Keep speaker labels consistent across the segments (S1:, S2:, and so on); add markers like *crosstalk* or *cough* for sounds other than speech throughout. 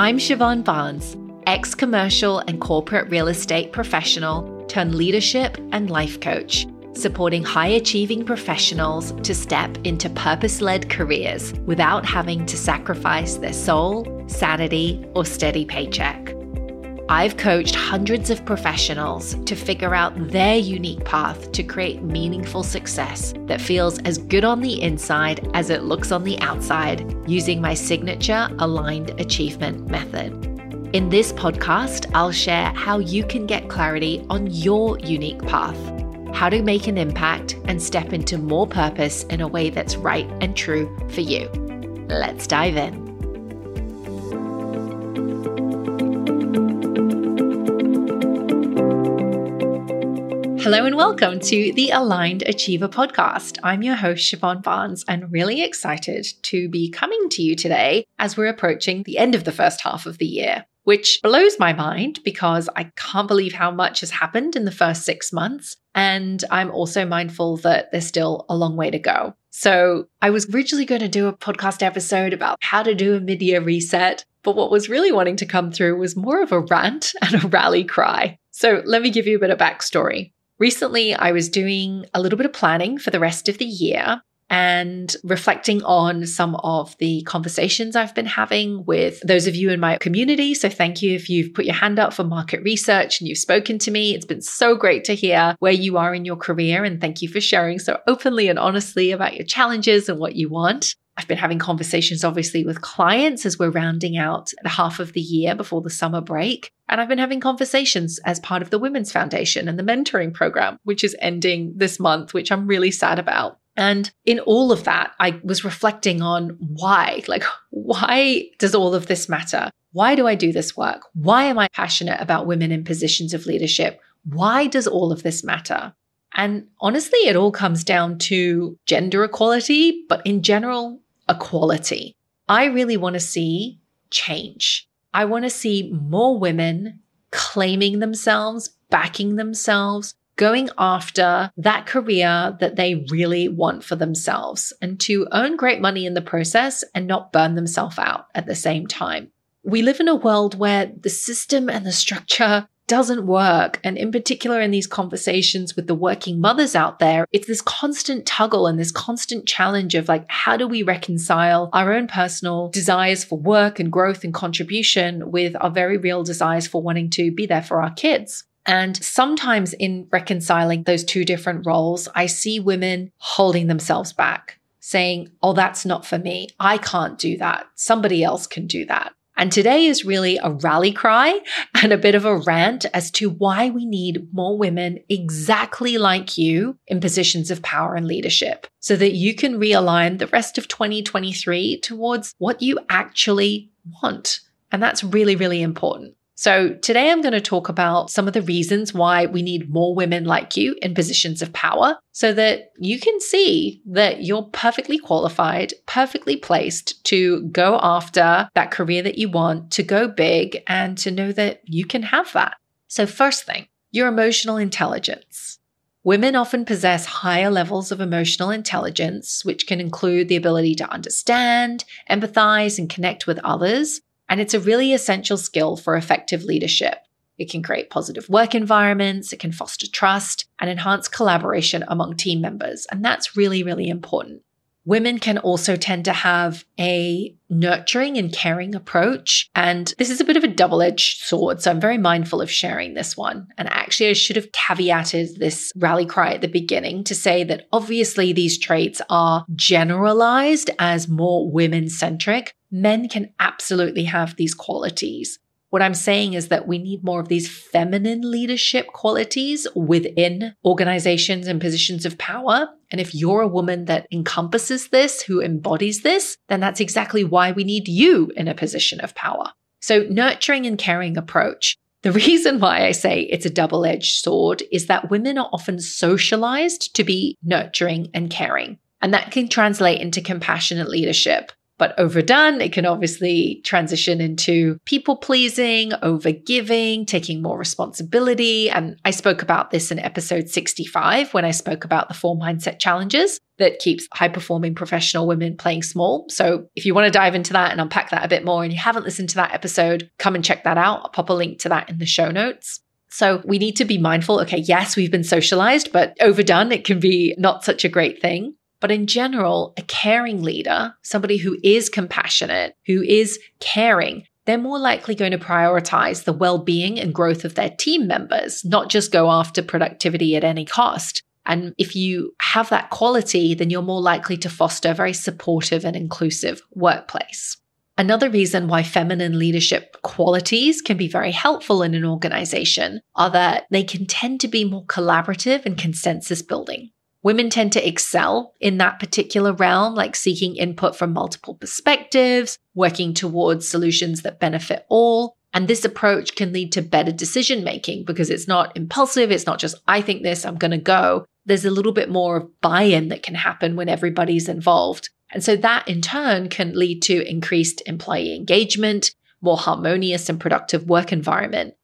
S1: I'm Siobhan Barnes, ex commercial and corporate real estate professional turned leadership and life coach, supporting high achieving professionals to step into purpose led careers without having to sacrifice their soul, sanity, or steady paycheck. I've coached hundreds of professionals to figure out their unique path to create meaningful success that feels as good on the inside as it looks on the outside using my signature aligned achievement method. In this podcast, I'll share how you can get clarity on your unique path, how to make an impact and step into more purpose in a way that's right and true for you. Let's dive in. Hello and welcome to the Aligned Achiever podcast. I'm your host, Siobhan Barnes, and really excited to be coming to you today as we're approaching the end of the first half of the year, which blows my mind because I can't believe how much has happened in the first six months. And I'm also mindful that there's still a long way to go. So I was originally going to do a podcast episode about how to do a mid year reset. But what was really wanting to come through was more of a rant *laughs* and a rally cry. So let me give you a bit of backstory. Recently, I was doing a little bit of planning for the rest of the year and reflecting on some of the conversations I've been having with those of you in my community. So, thank you if you've put your hand up for market research and you've spoken to me. It's been so great to hear where you are in your career. And thank you for sharing so openly and honestly about your challenges and what you want. I've been having conversations, obviously, with clients as we're rounding out the half of the year before the summer break. And I've been having conversations as part of the Women's Foundation and the mentoring program, which is ending this month, which I'm really sad about. And in all of that, I was reflecting on why, like, why does all of this matter? Why do I do this work? Why am I passionate about women in positions of leadership? Why does all of this matter? And honestly, it all comes down to gender equality, but in general, equality. I really want to see change. I want to see more women claiming themselves, backing themselves, going after that career that they really want for themselves and to earn great money in the process and not burn themselves out at the same time. We live in a world where the system and the structure doesn't work. And in particular, in these conversations with the working mothers out there, it's this constant tuggle and this constant challenge of like, how do we reconcile our own personal desires for work and growth and contribution with our very real desires for wanting to be there for our kids? And sometimes in reconciling those two different roles, I see women holding themselves back, saying, Oh, that's not for me. I can't do that. Somebody else can do that. And today is really a rally cry and a bit of a rant as to why we need more women exactly like you in positions of power and leadership so that you can realign the rest of 2023 towards what you actually want. And that's really, really important. So, today I'm going to talk about some of the reasons why we need more women like you in positions of power so that you can see that you're perfectly qualified, perfectly placed to go after that career that you want, to go big, and to know that you can have that. So, first thing, your emotional intelligence. Women often possess higher levels of emotional intelligence, which can include the ability to understand, empathize, and connect with others and it's a really essential skill for effective leadership. It can create positive work environments, it can foster trust and enhance collaboration among team members. And that's really, really important. Women can also tend to have a nurturing and caring approach. And this is a bit of a double edged sword. So I'm very mindful of sharing this one. And actually, I should have caveated this rally cry at the beginning to say that obviously these traits are generalized as more women centric. Men can absolutely have these qualities. What I'm saying is that we need more of these feminine leadership qualities within organizations and positions of power. And if you're a woman that encompasses this, who embodies this, then that's exactly why we need you in a position of power. So nurturing and caring approach. The *laughs* reason why I say it's a double edged sword is that women are often socialized to be nurturing and caring. And that can translate into compassionate leadership. But overdone, it can obviously transition into people pleasing, over giving, taking more responsibility. And I spoke about this in episode 65 when I spoke about the four mindset challenges that keeps high performing professional women playing small. So if you want to dive into that and unpack that a bit more and you haven't listened to that episode, come and check that out. I'll pop a link to that in the show notes. So we need to be mindful. Okay, yes, we've been socialized, but overdone, it can be not such a great thing. But in general, a caring leader, somebody who is compassionate, who is caring, they're more likely going to prioritize the well being and growth of their team members, not just go after productivity at any cost. And if you have that quality, then you're more likely to foster a very supportive and inclusive workplace. Another reason why feminine leadership qualities can be very helpful in an organization are that they can tend to be more collaborative and consensus building. Women tend to excel in that particular realm, like seeking input from multiple perspectives, working towards solutions that benefit all. And this approach can lead to better decision making because it's not impulsive. It's not just, I think this, I'm going to go. There's a little bit more of buy in that can happen when everybody's involved. And so that in turn can lead to increased employee engagement, more harmonious and productive work environment.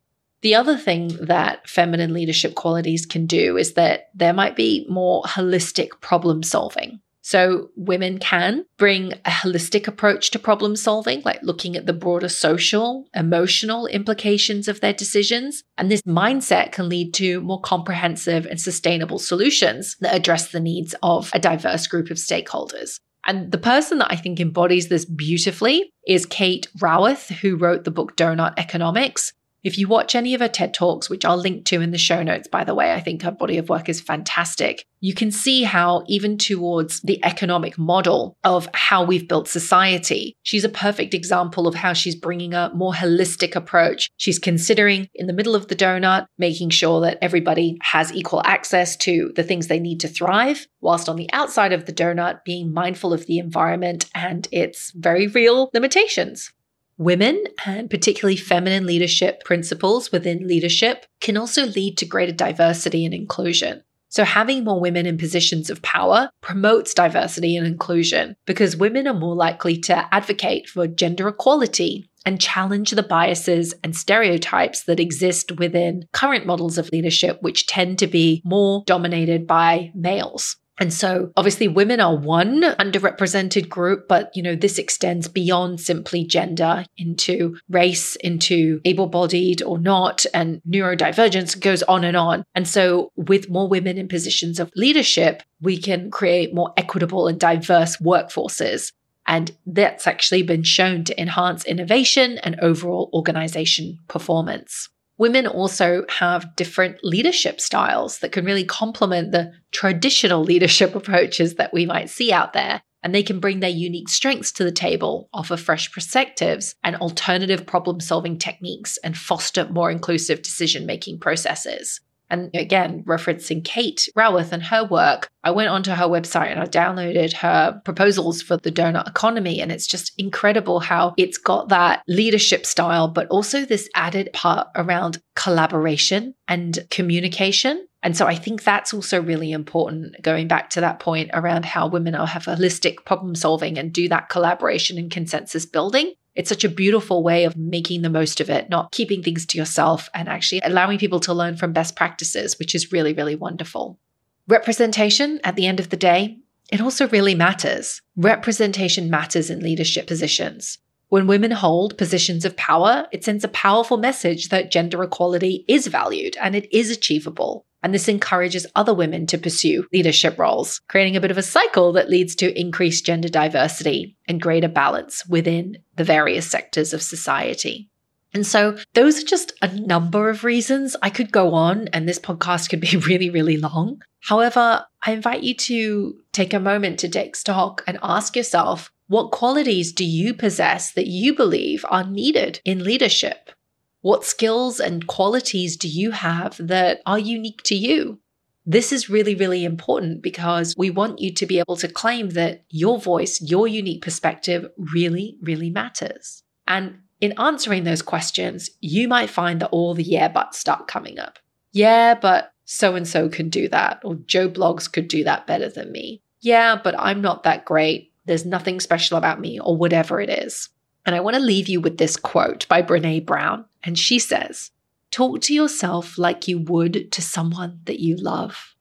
S1: The other thing that feminine leadership qualities can do is that there might be more holistic problem solving. So, women can bring a holistic approach to problem solving, like looking at the broader social, emotional implications of their decisions. And this mindset can lead to more comprehensive and sustainable solutions that address the needs of a diverse group of stakeholders. And the person that I think embodies this beautifully is Kate Raworth, who wrote the book Doughnut Economics. If you watch any of her TED Talks, which I'll link to in the show notes, by the way, I think her body of work is fantastic. You can see how, even towards the economic model of how we've built society, she's a perfect example of how she's bringing a more holistic approach. She's considering in the middle of the donut, making sure that everybody has equal access to the things they need to thrive, whilst on the outside of the donut, being mindful of the environment and its very real limitations. Women, and particularly feminine leadership principles within leadership, can also lead to greater diversity and inclusion. So, having more women in positions of power promotes diversity and inclusion because women are more likely to advocate for gender equality and challenge the biases and stereotypes that exist within current models of leadership, which tend to be more dominated by males. And so obviously women are one underrepresented group, but you know, this extends beyond simply gender into race, into able-bodied or not, and neurodivergence goes on and on. And so with more women in positions of leadership, we can create more equitable and diverse workforces. And that's actually been shown to enhance innovation and overall organization performance. Women also have different leadership styles that can really complement the traditional leadership *laughs* approaches that we might see out there. And they can bring their unique strengths to the table, offer fresh perspectives and alternative problem solving techniques, and foster more inclusive decision making processes. And again, referencing Kate Raworth and her work, I went onto her website and I downloaded her proposals for the doughnut economy. And it's just incredible how it's got that leadership style, but also this added part around collaboration and communication. And so I think that's also really important, going back to that point around how women are have holistic problem solving and do that collaboration and consensus building. It's such a beautiful way of making the most of it, not keeping things to yourself and actually allowing people to learn from best practices, which is really, really wonderful. Representation at the end of the day, it also really matters. Representation matters in leadership positions. When women hold positions of power, it sends a powerful message that gender equality is valued and it is achievable. And this encourages other women to pursue leadership roles, creating a bit of a cycle that leads to increased gender diversity and greater balance within the various sectors of society. And so, those are just a number of reasons. I could go on, and this podcast could be *laughs* really, really long. However, I invite you to take a moment to take stock and ask yourself what qualities do you possess that you believe are needed in leadership? What skills and qualities do you have that are unique to you? This is really, really important because we want you to be able to claim that your voice, your unique perspective really, really matters. And in answering those questions, you might find that all the yeah buts start coming up. Yeah, but so and so can do that, or Joe Bloggs could do that better than me. Yeah, but I'm not that great. there's nothing special about me, or whatever it is. And I want to leave you with this quote by Brene Brown. And she says, Talk to yourself like you would to someone that you love.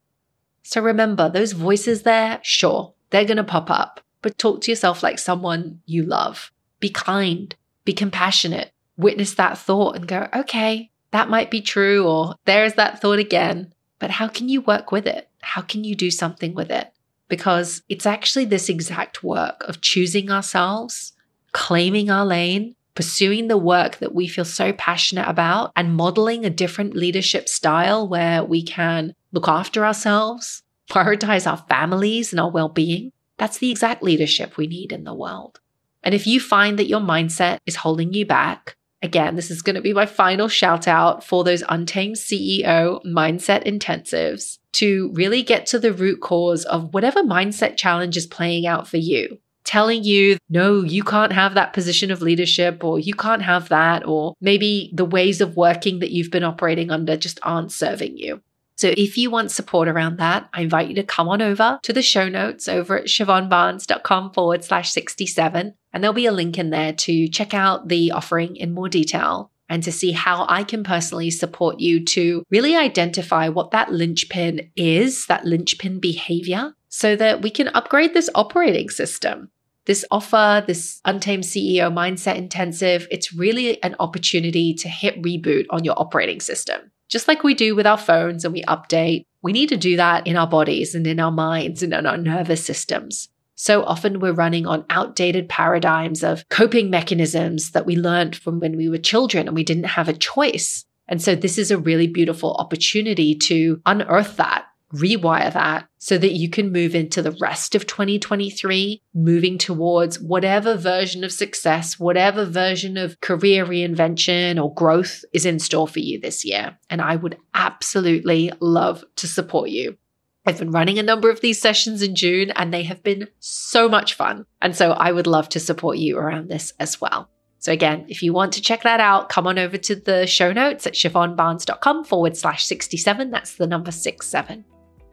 S1: So remember, those voices there, sure, they're going to pop up, but talk to yourself like someone you love. Be kind, be compassionate, witness that thought and go, okay, that might be true, or there's that thought again. But how can you work with it? How can you do something with it? Because it's actually this exact work of choosing ourselves, claiming our lane, pursuing the work that we feel so passionate about, and modeling a different leadership style where we can look after ourselves, prioritize our families and our well being. That's the exact leadership we need in the world. And if you find that your mindset is holding you back, again, this is going to be my final shout out for those Untamed CEO mindset intensives to really get to the root cause of whatever mindset challenge is playing out for you. Telling you, no, you can't have that position of leadership, or you can't have that, or maybe the ways of working that you've been operating under just aren't serving you. So if you want support around that, I invite you to come on over to the show notes over at siobhanbarnes.com forward slash 67. And there'll be a link in there to check out the offering in more detail and to see how I can personally support you to really identify what that linchpin is, that linchpin behavior, so that we can upgrade this operating system. This offer, this Untamed CEO Mindset Intensive, it's really an opportunity to hit reboot on your operating system. Just like we do with our phones and we update, we need to do that in our bodies and in our minds and in our nervous systems. So often we're running on outdated paradigms of coping mechanisms that we learned from when we were children and we didn't have a choice. And so this is a really beautiful opportunity to unearth that rewire that so that you can move into the rest of 2023, moving towards whatever version of success, whatever version of career reinvention or growth is in store for you this year. And I would absolutely love to support you. I've been running a number of these sessions in June and they have been so much fun. And so I would love to support you around this as well. So again, if you want to check that out, come on over to the show notes at siobhanbarnes.com forward slash 67. That's the number six seven.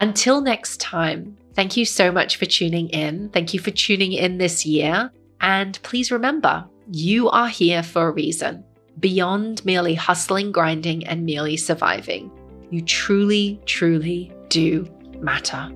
S1: Until next time, thank you so much for tuning in. Thank you for tuning in this year. And please remember, you are here for a reason, beyond merely hustling, grinding, and merely surviving. You truly, truly do matter.